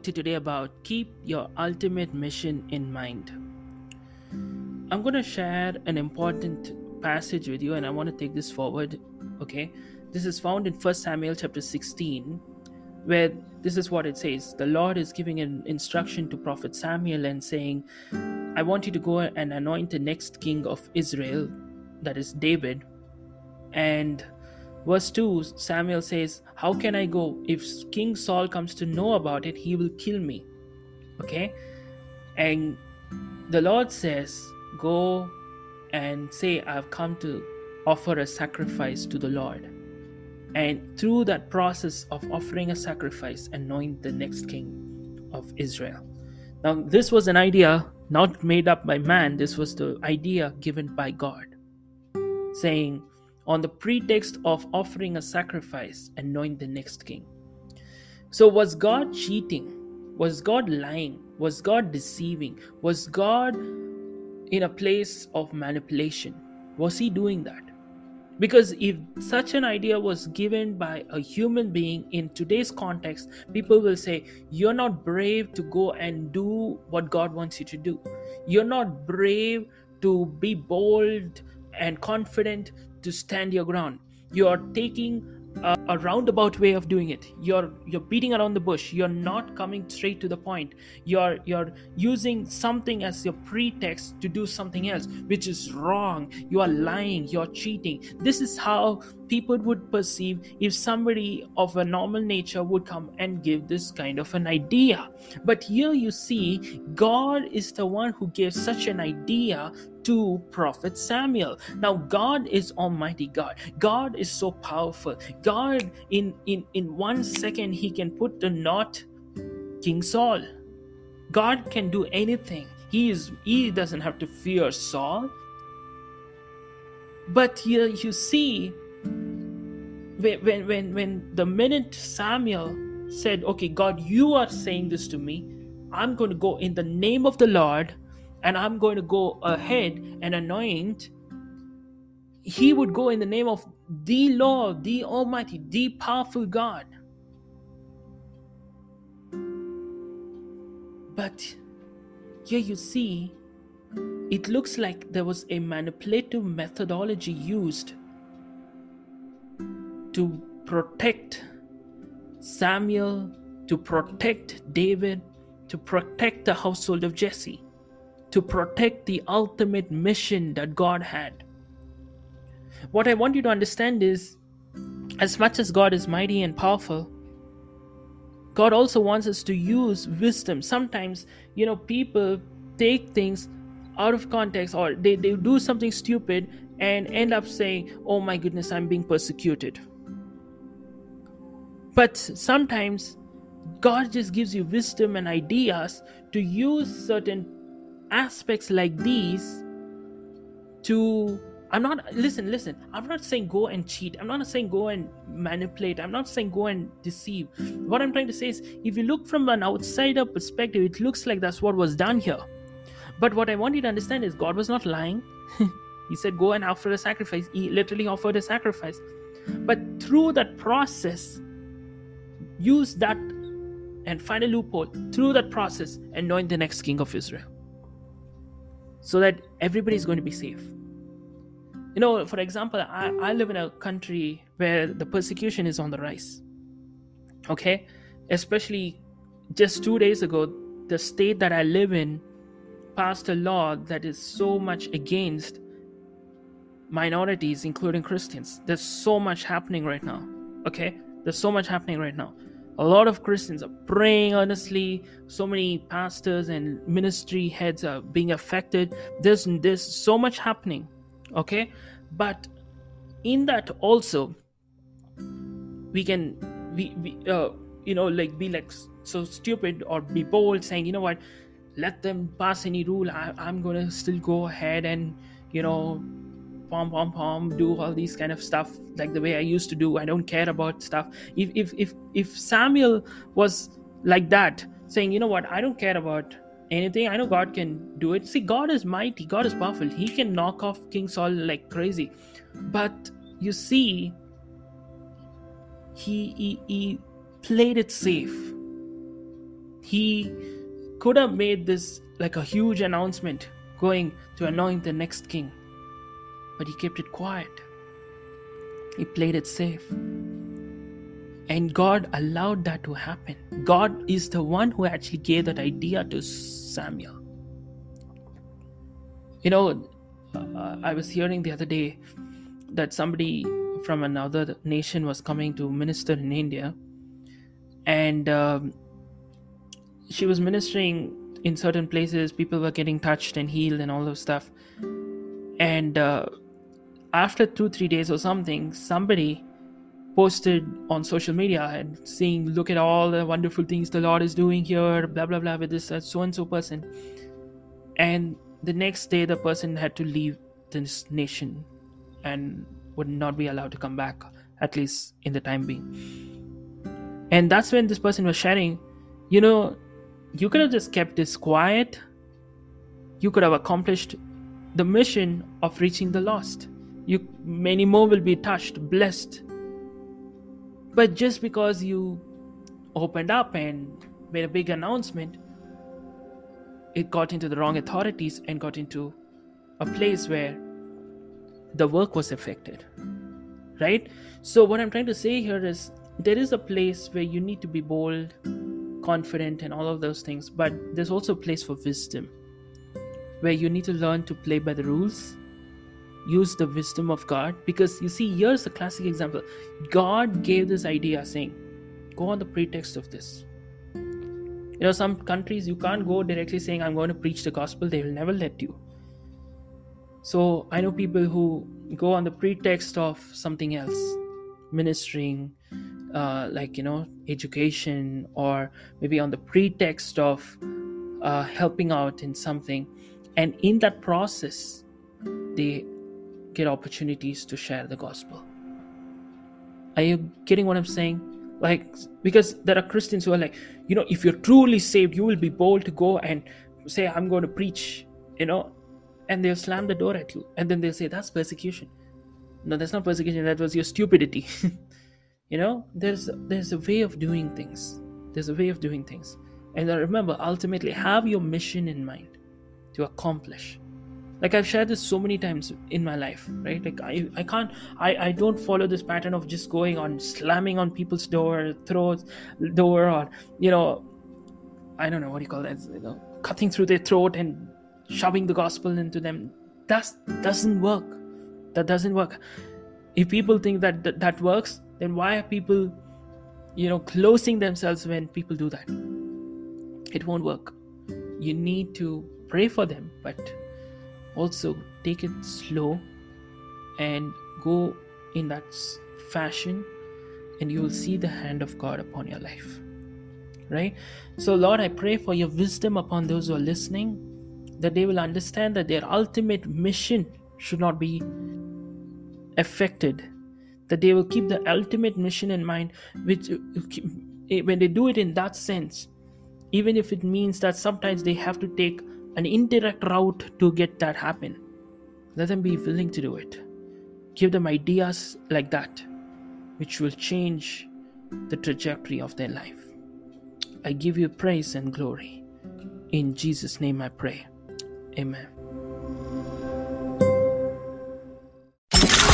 Talk to you today about keep your ultimate mission in mind. I'm going to share an important passage with you and I want to take this forward, okay? This is found in 1 Samuel chapter 16 where this is what it says. The Lord is giving an instruction to prophet Samuel and saying, "I want you to go and anoint the next king of Israel, that is David." And Verse 2 Samuel says, How can I go? If King Saul comes to know about it, he will kill me. Okay? And the Lord says, Go and say, I've come to offer a sacrifice to the Lord. And through that process of offering a sacrifice, anoint the next king of Israel. Now, this was an idea not made up by man, this was the idea given by God, saying, on the pretext of offering a sacrifice, anoint the next king. So, was God cheating? Was God lying? Was God deceiving? Was God in a place of manipulation? Was he doing that? Because if such an idea was given by a human being in today's context, people will say, You're not brave to go and do what God wants you to do. You're not brave to be bold and confident to stand your ground. You are taking a, a, roundabout way of doing it. You're you're beating around the bush. You're not coming straight to the point. You're you're using something as your pretext to do something else, which is wrong. You are lying. You're cheating. This is how people would perceive if somebody of a normal nature would come and give this kind of an idea. But here you see, God is the one who gave such an idea to prophet Samuel. Now God is almighty God. God is so powerful. God in in in one second he can put the knot King Saul. God can do anything. He is he doesn't have to fear Saul. But here you see when when, when the minute Samuel said, Okay, God, you are saying this to me. I'm going to go in the name of the Lord and I'm going to go ahead and anoint, he would go in the name of the Lord, the Almighty, the powerful God. But here you see, it looks like there was a manipulative methodology used to protect Samuel, to protect David, to protect the household of Jesse to protect the ultimate mission that God had. What I want you to understand is as much as God is mighty and powerful, God also wants us to use wisdom. Sometimes, you know, people take things out of context or they, they do something stupid and end up saying, Oh my goodness, I'm being persecuted. But sometimes God just gives you wisdom and ideas to use certain aspects like these to I'm not listen, listen. I'm not saying go and cheat. I'm not saying go and manipulate. I'm not saying go and deceive. What I'm trying to say is if you look from an outsider perspective, it looks like that's what was done here. But what I want you to understand is God was not lying. he said, Go and offer a sacrifice. He literally offered a sacrifice. But through that process, use that and find a loophole through that process, and anoint the next king of Israel so that everybody is going to be safe you know for example I, I live in a country where the persecution is on the rise okay especially just two days ago the state that I live in passed a law that is so much against minorities, including Christians. There's so much happening right now. Okay? There's so much happening right now. A lot of Christians are praying earnestly. So many pastors and ministry heads are being affected. There's, there's so much happening. Okay? But in that also, we can, we, we uh, you know, like be like so stupid or be bold saying, you know what, let them pass any rule. I, I'm to still go ahead and, you know, pom pom pom do all these kind of stuff like the way i used to do. I don't care about stuff. If if if, if samuel was like that saying you know what? I don't care about anything. I know god can do it. See god is mighty. God is powerful. He can knock off king saul like crazy. But you see he he, he played it safe. He could have made this like a huge announcement going to anoint the next king but he kept it quiet. He played it safe. And God allowed that to happen. God is the one who actually gave that idea to Samuel. You know, uh, I was hearing the other day that somebody from another nation was coming to minister in India, and um, she was ministering in certain places. People were getting touched and healed and all those stuff. And uh, after two three days or something somebody posted on social media and saying look at all the wonderful things the lord is doing here blah blah blah with this so and so person. And the next day the person had to leave this nation and would not be allowed to come back at least in the time being. And that's when this person was sharing you know you could have just kept this quiet. You could have accomplished the mission of reaching the lost you many more will be touched blessed. But just because you opened up and made a big announcement it got into the wrong authorities and got into a place where the work was affected right? So what i'm trying to say here is there is a place where you need to be bold confident and all of those things but there's also a place for wisdom where you need to learn to play by the rules use the wisdom of God. Because you see, here's a classic example God gave this idea saying, go on the pretext of this. You know, some countries you can't go directly saying, I'm going to preach the gospel, they will never let you. So I know people who go on the pretext of something else, ministering, uh, like, you know, education, or maybe on the pretext of uh, helping out in something. And in that process, they get opportunities to share the gospel. Are you getting what I'm saying? Like, because there are Christians who are like, you know, if you're truly saved, you will be bold to go and say, I'm going to preach, you know, and they'll slam the door at you. And then they'll say, that's persecution. No, that's not persecution, that was your stupidity. you know, there's there's a way of doing things. There's a way of doing things. And remember, ultimately, have your mission in mind to accomplish like i've shared this so many times in my life right? Like i, I can't I, I don't follow this pattern of just going on slamming on people's door throats door or you know i don't know what do you call that you know cutting through their throat and shoving the gospel into them. That doesn't work. That doesn't work. If people think that, that that works then why are people you know closing themselves when people do that? It won't work. You need to pray for them but also take it slow and go in that fashion and you will see the hand of god upon your life. Right? So lord i pray for your wisdom upon those who are listening that they will understand that their ultimate mission should not be affected that they will keep the ultimate mission in mind which eh, when they do it in that sense even if it means that sometimes they have to take an indirect route to get that happen. Let them be willing to do it. Give them ideas like that, which will change the trajectory of their life. I give you praise and glory. In Jesus' name I pray. Amen.